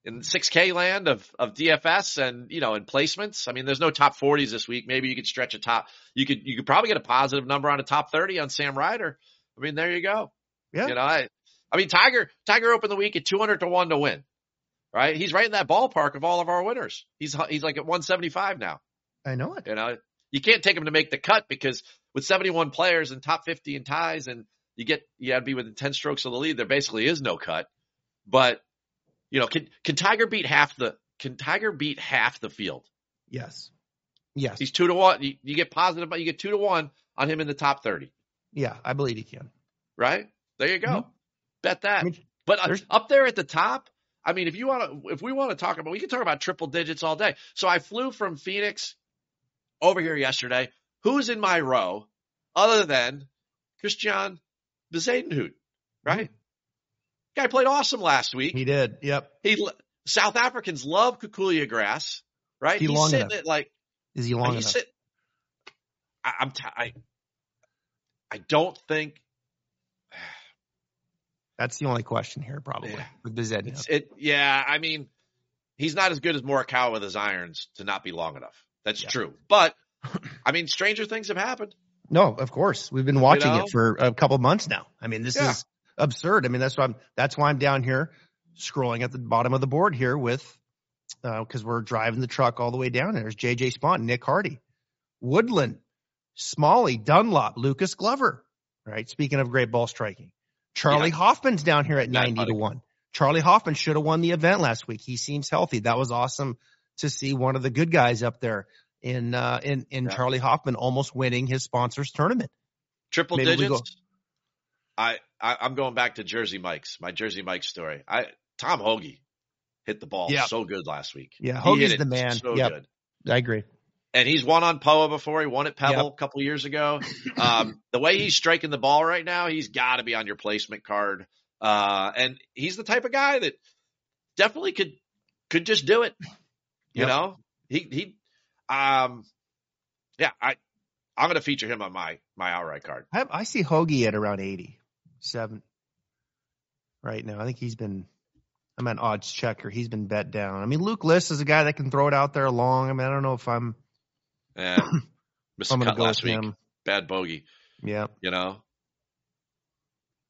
in 6K land of, of DFS and, you know, in placements, I mean, there's no top 40s this week. Maybe you could stretch a top. You could, you could probably get a positive number on a top 30 on Sam Ryder. I mean, there you go. Yeah. You know, I, I mean, Tiger, Tiger opened the week at 200 to 1 to win. right? He's right in that ballpark of all of our winners. He's he's like at 175 now. I know it. You know, you can't take him to make the cut because with 71 players and top 50 in ties, and you get you got to be within 10 strokes of the lead. There basically is no cut. But you know, can can Tiger beat half the can Tiger beat half the field? Yes. Yes. He's two to one. You, you get positive, but you get two to one on him in the top 30. Yeah, I believe he can. Right? There you go. Mm-hmm. Bet that. I mean, but uh, up there at the top, I mean, if you want to, if we want to talk about, we can talk about triple digits all day. So I flew from Phoenix over here yesterday. Who's in my row other than Christiaan Bezuidenhout, right? Mm-hmm. Guy played awesome last week. He did. Yep. He South Africans love Kikuyu grass, right? He He's sitting enough? like. Is he long enough? Sit, I, I'm. T- I. I don't think. That's the only question here, probably yeah. with Bezuidenhout. It, yeah, I mean, he's not as good as Morikawa with his irons to not be long enough. That's yeah. true. But I mean, stranger things have happened. No, of course. We've been watching you know? it for a couple months now. I mean, this yeah. is absurd. I mean, that's why I'm that's why I'm down here scrolling at the bottom of the board here with because uh, we're driving the truck all the way down. There's JJ Spaun, Nick Hardy, Woodland, Smalley, Dunlop, Lucas Glover. Right. Speaking of great ball striking, Charley yeah. Hoffman's down here at 90 to one. Charley Hoffman should have won the event last week. He seems healthy. That was awesome to see one of the good guys up there in uh, in in yeah. Charley Hoffman almost winning his sponsors tournament. Triple Maybe digits. I, I am going back to Jersey Mike's my Jersey Mike story. I Tom Hoge hit the ball yep. so good last week. Yeah, Hoge's the man. So yep. good. I agree. And he's won on POA before. He won at Pebble yep. a couple years ago. Um, the way he's striking the ball right now, he's got to be on your placement card. Uh, and he's the type of guy that definitely could could just do it. You know, he he um, yeah, I I'm going to feature him on my my outright card. I, I see Hoge at around eighty seven right now. I think he's been. I'm an odds checker. He's been bet down. I mean, Luke List is a guy that can throw it out there long. I mean, I don't know if I'm. Yeah, missed I'm cut go last week. Him. Bad bogey. Yeah. You know.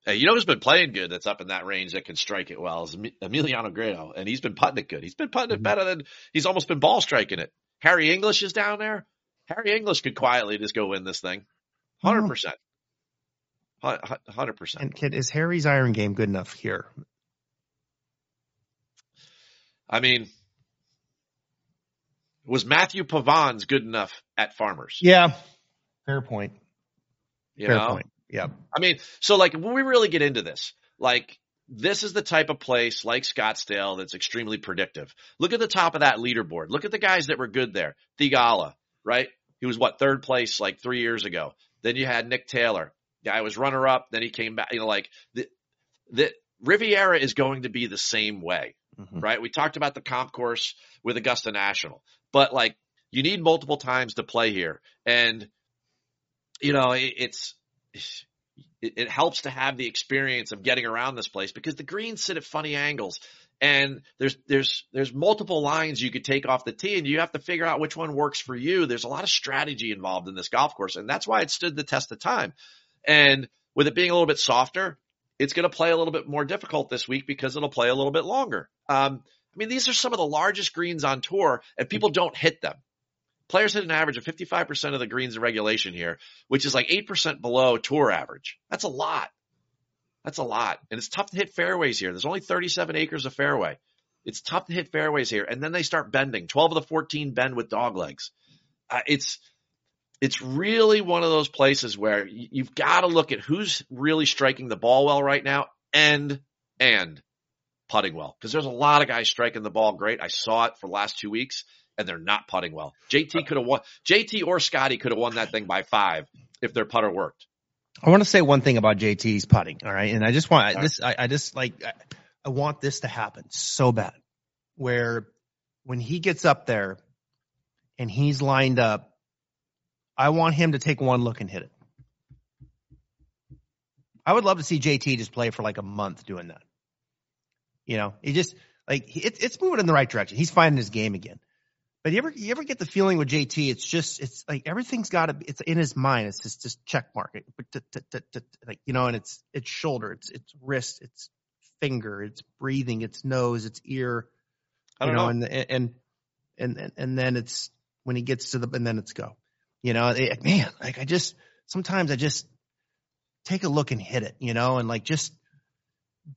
Hey, you know who's been playing good that's up in that range that can strike it well is Emiliano Grillo, and he's been putting it good. He's been putting it mm-hmm. better than he's almost been ball striking it. Harry English is down there. Harry English could quietly just go win this thing. 100%. 100%. Uh-huh. And kid, is Harry's iron game good enough here? I mean, was Matthieu Pavon's good enough at Farmers? Yeah. Fair point. You Fair know? point. Yeah. I mean, so like when we really get into this, like this is the type of place like Scottsdale that's extremely predictive. Look at the top of that leaderboard. Look at the guys that were good there. Theegala, right? He was what third place like three years ago. Then you had Nick Taylor. Guy was runner up. Then he came back. You know, like the the Riviera is going to be the same way, mm-hmm. right? We talked about the comp course with Augusta National, but like you need multiple times to play here, and you know it, it's it, it helps to have the experience of getting around this place because the greens sit at funny angles. And there's there's there's multiple lines you could take off the tee and you have to figure out which one works for you. There's a lot of strategy involved in this golf course and that's why it stood the test of time. And with it being a little bit softer it's going to play a little bit more difficult this week because it'll play a little bit longer. Um, i mean these are some of the largest greens on tour and people don't hit them Players hit an average of 55% of the greens in regulation here, which is like 8% below tour average. That's a lot. That's a lot. And it's tough to hit fairways here. There's only 37 acres of fairway. It's tough to hit fairways here. And then they start bending. 12 of the 14 bend with dog legs. Uh, it's, it's really one of those places where you've got to look at who's really striking the ball well right now and, and putting well. Cause there's a lot of guys striking the ball great. I saw it for the last two weeks and they're not putting well. JT uh, could have won. JT or Scotty could have won that thing by five if their putter worked. I want to say one thing about JT's putting. All right, and I just want this. I, I just like I, I want this to happen so bad, where when he gets up there and he's lined up, I want him to take one look and hit it. I would love to see JT just play for like a month doing that. You know, he just like it, it's moving in the right direction. He's finding his game again. But you ever you ever get the feeling with JT? It's just it's like everything's got to it's in his mind. It's just just check mark it, but like you know, and it's it's shoulder, it's it's wrist, it's finger, it's breathing, it's nose, it's ear. I don't you know, know. And, and and and then it's when he gets to the and then it's go. You know, it, man, like I just sometimes I just take a look and hit it, you know, and like just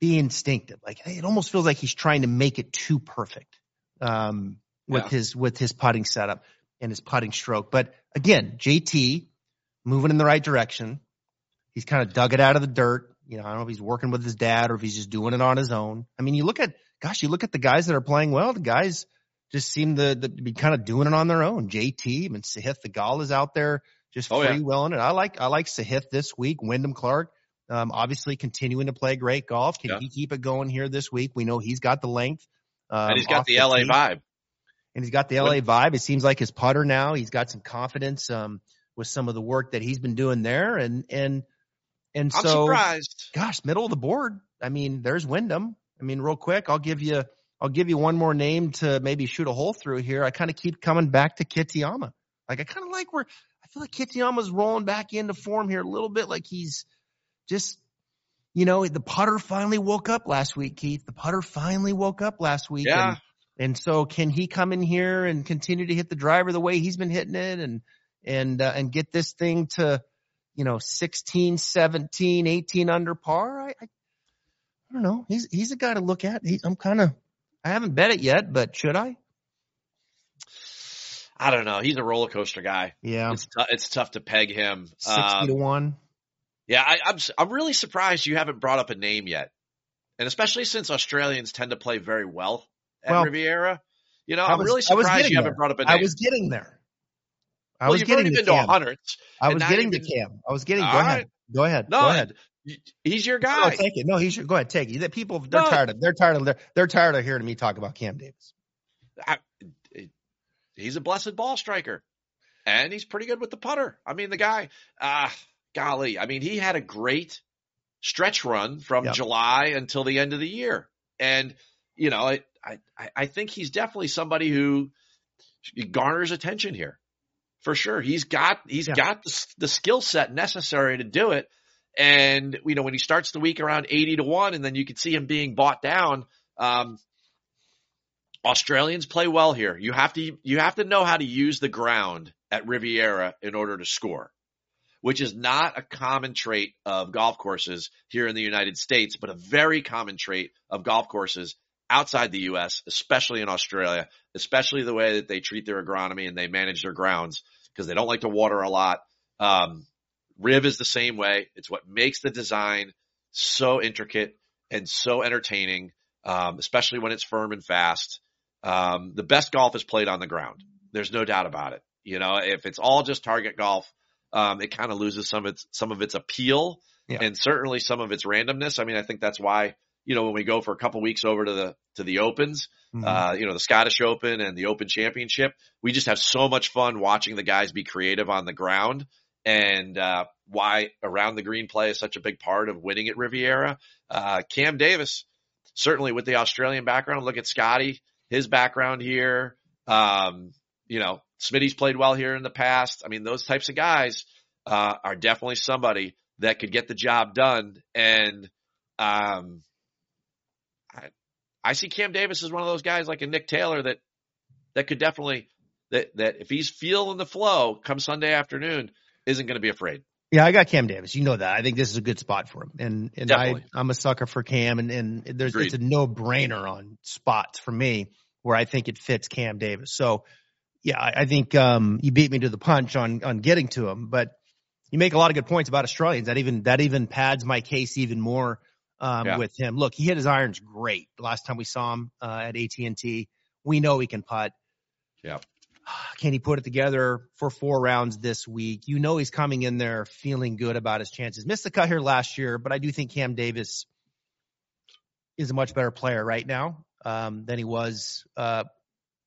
be instinctive. Like it almost feels like he's trying to make it too perfect um, with yeah. his with his putting setup and his putting stroke. But again, JT moving in the right direction. He's kind of dug it out of the dirt. You know, I don't know if he's working with his dad or if he's just doing it on his own. I mean, you look at, gosh, you look at the guys that are playing well. The guys just seem to, to be kind of doing it on their own. JT, I mean, Sahith Theegala is out there just oh, free willing yeah. it. I like, I like Sahith this week. Wyndham Clark, um, obviously continuing to play great golf. Can yeah. he keep it going here this week? We know he's got the length. Um, and he's got the, the LA vibe. And he's got the LA vibe. It seems like his putter now. He's got some confidence, um, with some of the work that he's been doing there. And, and, and I'm so, surprised. gosh, middle of the board. I mean, there's Wyndham. I mean, real quick, I'll give you, I'll give you one more name to maybe shoot a hole through here. I kind of keep coming back to Kitayama. Like I kind of like where I feel like Kitayama's rolling back into form here a little bit. Like he's just, you know, the putter finally woke up last week, Keith. The putter finally woke up last week. Yeah. And, and so can he come in here and continue to hit the driver the way he's been hitting it and, and, uh, and get this thing to, you know, 16, 17, 18 under par? I, I, I don't know. He's, he's a guy to look at. He, I'm kind of, I haven't bet it yet, but should I? I don't know. He's a roller coaster guy. Yeah, it's t- it's tough to peg him. Sixty um, to one. Yeah, I, I'm I'm really surprised you haven't brought up a name yet, and especially since Australians tend to play very well at well, Riviera. You know, I'm really surprised you haven't brought up a name. I was getting there. I well, was getting to hundreds. I was getting to Cam. I was getting. Go right. ahead. Go ahead. No, go ahead. He's your guy. No, take it. No, he's your. Go ahead. Take it. That people they're no. tired of. They're tired of. They're, they're tired of hearing me talk about Cam Davis. I, he's a blessed ball striker, and he's pretty good with the putter. I mean, the guy, ah, uh, golly, I mean, he had a great stretch run from yep. July until the end of the year, and you know, I, I, I think he's definitely somebody who garners attention here for sure. He's got he's yeah. got the, the skill set necessary to do it. And you know, when he starts the week around eighty to one, and then you can see him being bought down. Um, Australians play well here. You have to you have to know how to use the ground at Riviera in order to score, which is not a common trait of golf courses here in the United States, but a very common trait of golf courses outside the US, especially in Australia, especially the way that they treat their agronomy and they manage their grounds because they don't like to water a lot. Um, Riv is the same way. It's what makes the design so intricate and so entertaining, um, especially when it's firm and fast. Um, the best golf is played on the ground. There's no doubt about it. You know, if it's all just target golf, um, it kind of loses some of its some of its appeal yeah. and certainly some of its randomness. I mean, I think that's why you know when we go for a couple weeks over to the to the opens, mm-hmm. uh, you know, the Scottish Open and the Open Championship, we just have so much fun watching the guys be creative on the ground and uh, why around the green play is such a big part of winning at Riviera. Uh, Cam Davis, certainly with the Australian background, look at Scotty his background here. Um, you know, Smitty's played well here in the past. I mean, those types of guys uh, are definitely somebody that could get the job done. And um, I see Cam Davis as one of those guys like a Nick Taylor that that could definitely that that if he's feeling the flow come Sunday afternoon, isn't going to be afraid. Yeah, I got Cam Davis. You know that. I think this is a good spot for him. And and Definitely. I I'm a sucker for Cam and and there's Agreed. it's a no-brainer on spots for me where I think it fits Cam Davis. So, yeah, I, I think um you beat me to the punch on on getting to him, but you make a lot of good points about Australians. That even that even pads my case even more um yeah. with him. Look, he hit his irons great last time we saw him uh, at AT&T. We know he can putt. Yeah. can he put it together for four rounds this week? You know he's coming in there feeling good about his chances. Missed the cut here last year, but I do think Cam Davis is a much better player right now um, than he was uh,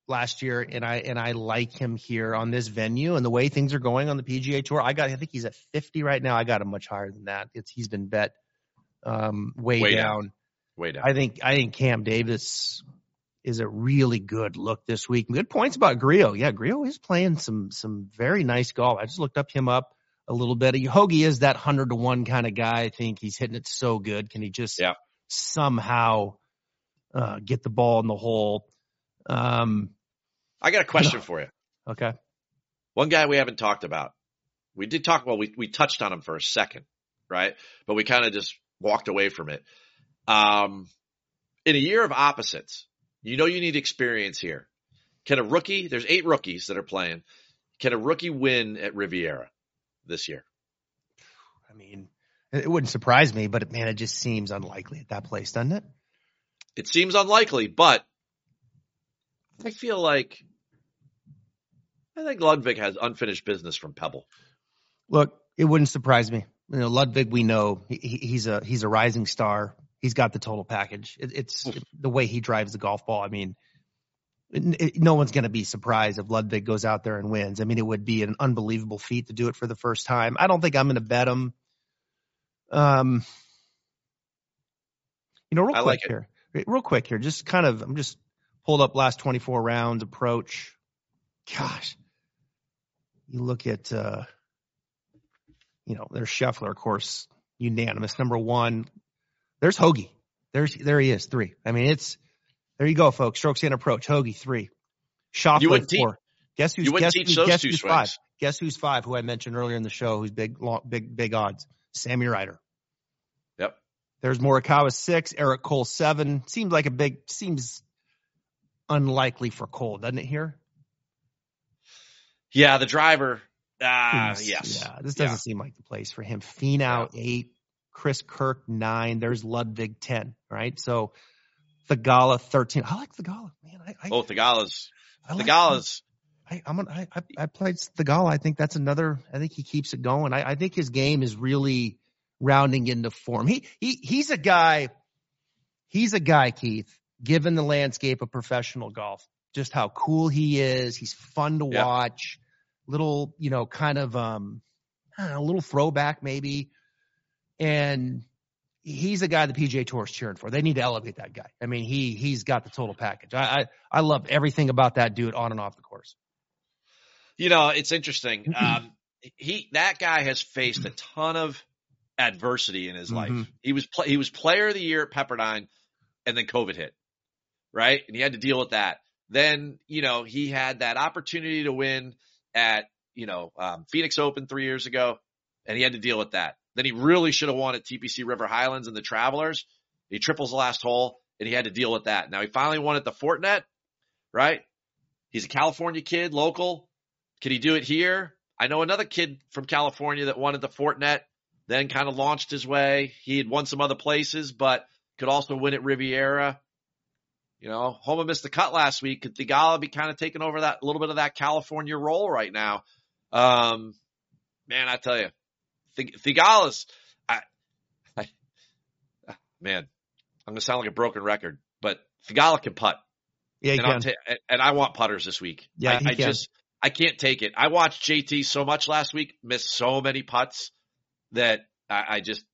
last year, and I and I like him here on this venue and the way things are going on the PGA Tour. I got I think he's at 50 right now. I got him much higher than that. It's he's been bet um, way, way down. down. Way down. I think I think Cam Davis is a really good look this week. Good points about Grillo. Yeah, Grillo is playing some some very nice golf. I just looked up him up a little bit. Hoagie is that hundred to one kind of guy. I think he's hitting it so good. Can he just yeah. somehow uh, get the ball in the hole? Um, I got a question for you. Okay. One guy we haven't talked about. We did talk, well, we, we touched on him for a second, right? But we kind of just walked away from it. Um, in a year of opposites, you know you need experience here. Can a rookie, there's eight rookies that are playing. Can a rookie win at Riviera this year? I mean, it wouldn't surprise me, but man, it just seems unlikely at that place, doesn't it? It seems unlikely, but I feel like I think Ludvig has unfinished business from Pebble. Look, it wouldn't surprise me. You know, Ludvig, we know he, he's a he's a rising star. He's got the total package. It, it's the way he drives the golf ball. I mean, it, no one's going to be surprised if Ludvig goes out there and wins. I mean, it would be an unbelievable feat to do it for the first time. I don't think I'm going to bet him. Um, you know, real I quick like here, real quick here, just kind of, I'm just pulled up last 24 rounds approach. Gosh, you look at, uh, you know, there's Scheffler, of course, unanimous number one. There's Hoge. There's there he is, three. I mean, it's there you go, folks. Strokes and approach. Hoge three. Schauffele four. Guess who's guess, who's, guess who's five? Guess who's five? Who I mentioned earlier in the show, who's big, long, big, big odds. Sammy Ryder. Yep. There's Morikawa six. Eric Cole seven. Seems like a big. Seems unlikely for Cole, doesn't it? Here. Yeah, the driver. Ah, uh, yes. Yeah, this doesn't yeah. seem like the place for him. Finau yeah. eight. Chris Kirk nine. There's Ludvig ten. Right. So Theegala thirteen. I like Theegala, man. I, I, oh, Theegala's. I like. I, I'm I, I played Theegala. I think that's another. I think he keeps it going. I, I think his game is really rounding into form. He he he's a guy. He's a guy, Keith. Given the landscape of professional golf, just how cool he is. He's fun to yep. watch. Little, you know, kind of um, know, a little throwback maybe. And he's a guy the PGA Tour is cheering for. They need to elevate that guy. I mean, he he's got the total package. I I, I love everything about that dude on and off the course. You know, it's interesting. Um, he that guy has faced a ton of adversity in his mm-hmm. life. He was he was player of the year at Pepperdine, and then COVID hit, right? And he had to deal with that. Then you know he had that opportunity to win at you know um, Phoenix Open three years ago, and he had to deal with that. Then he really should have won at TPC River Highlands and the Travelers. He triples the last hole, and he had to deal with that. Now he finally won at the Fortinet, right? He's a California kid, local. Can he do it here? I know another kid from California that won at the Fortinet, then kind of launched his way. He had won some other places, but could also win at Riviera. You know, Homa missed the cut last week. Could Theegala be kind of taking over that little bit of that California role right now? Um, man, I tell you, Theegala's, I, I, man, I'm gonna sound like a broken record, but Theegala can putt. Yeah, and, can. Ta- and I want putters this week. Yeah, I, I just, I can't take it. I watched JT so much last week, missed so many putts that I, I just,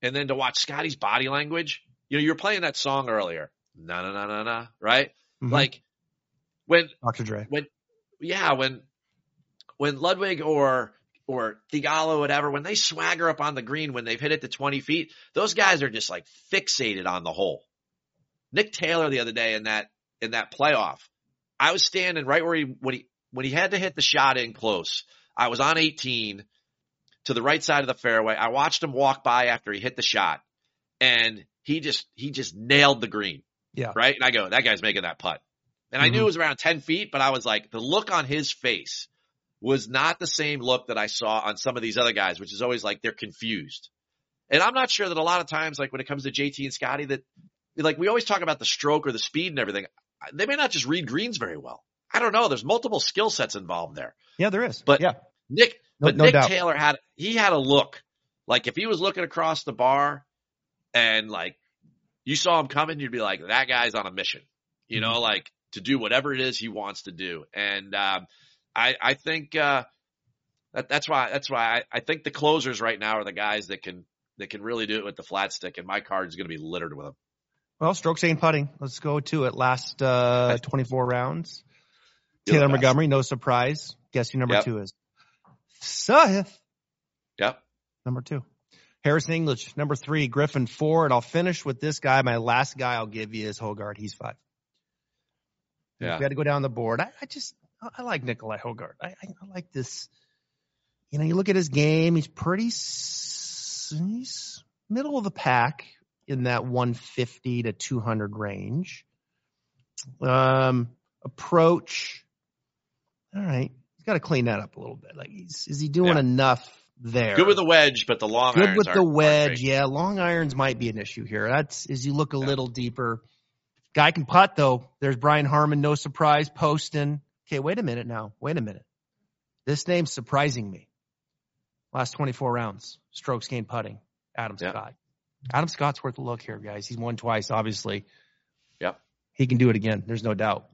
and then to watch Scotty's body language. You know, you were playing that song earlier, na na na na na, right? Mm-hmm. Like when Dr. Dre, when yeah, when when Ludvig or or Theegala, whatever, when they swagger up on the green when they've hit it to 20 feet, those guys are just like fixated on the hole. Nick Taylor the other day in that in that playoff, I was standing right where he when he when he had to hit the shot in close. I was on 18 to the right side of the fairway. I watched him walk by after he hit the shot, and he just he just nailed the green. Yeah. Right. And I go, that guy's making that putt. And mm-hmm. I knew mm-hmm. it was around 10 feet, but I was like, the look on his face was not the same look that I saw on some of these other guys, which is always like they're confused. And I'm not sure that a lot of times, like when it comes to JT and Scotty, that like we always talk about the stroke or the speed and everything. They may not just read greens very well. I don't know. There's multiple skill sets involved there. Yeah, there is. But yeah, Nick, no, but no Nick doubt. Taylor had he had a look like if he was looking across the bar and like you saw him coming, you'd be like, that guy's on a mission. You mm-hmm. know, like to do whatever it is he wants to do. And um, I, I think uh, that, that's why that's why I, I think the closers right now are the guys that can that can really do it with the flat stick, and my card is going to be littered with them. Well, strokes and putting. Let's go to it. Last uh, 24 rounds. Taylor Montgomery, no surprise. Guess who number yep. two is? Sahith. Yep. Number two. Harrison English, number three. Griffin, four. And I'll finish with this guy. My last guy I'll give you is Hojgaard. He's five. Yeah. We had to go down the board. I, I just, I like Nicolai Hojgaard. I, I, I, like this. You know, you look at his game. He's pretty. He's middle of the pack in that 150 to 200 range. Um, approach. All right, he's got to clean that up a little bit. Like, he's, is he doing yeah. enough there? Good with the wedge, but the long irons. good with the wedge. Yeah, long irons might be an issue here. That's as you look a yeah. little deeper. Guy can putt though. There's Brian Harman, no surprise, posting. Okay, wait a minute now. Wait a minute. This name's surprising me. Last 24 rounds, strokes gained putting. Adam yeah. Scott. Adam Scott's worth a look here, guys. He's won twice, obviously. Yep. He can do it again. There's no doubt.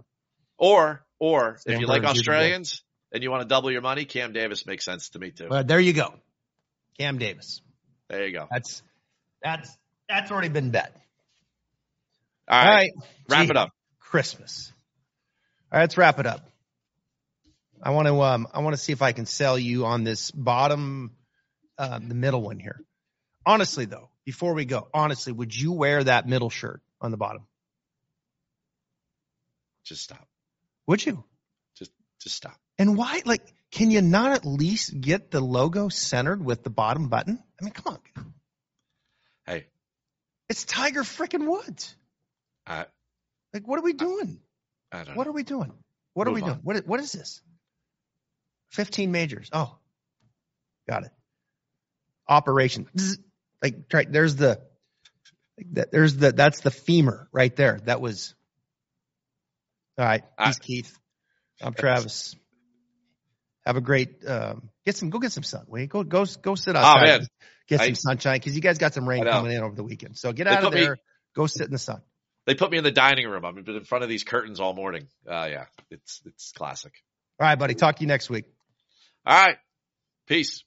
Or, or Stan if you like Australians and you want to double your money, Cam Davis makes sense to me too. Well, there you go. Cam Davis. There you go. That's that's that's already been bet. All right. All right. Wrap Gee, it up. Christmas. All right, let's wrap it up. I want to um I want to see if I can sell you on this bottom uh, the middle one here. Honestly though, before we go, honestly, would you wear that middle shirt on the bottom? Just stop. Would you? Just just stop. And why like can you not at least get the logo centered with the bottom button? I mean, come on. Hey. It's Tiger freaking Woods. I, like, what are we doing? I, I don't What know. are we doing? What Move are we on. doing? What, what is this? 15 majors. Oh, got it. Operation. Like, right, there's the, there's the, that's the femur right there. That was, all right. He's Keith. I'm Travis. Have a great, um, get some, go get some sun. Wait, go, go, go sit outside. Oh, man. Get some I, sunshine because you guys got some rain coming in over the weekend. So get out of there. Me, go sit in the sun. They put me in the dining room. I've been in front of these curtains all morning. Uh, yeah, it's, it's classic. All right, buddy. Talk to you next week. All right. Peace.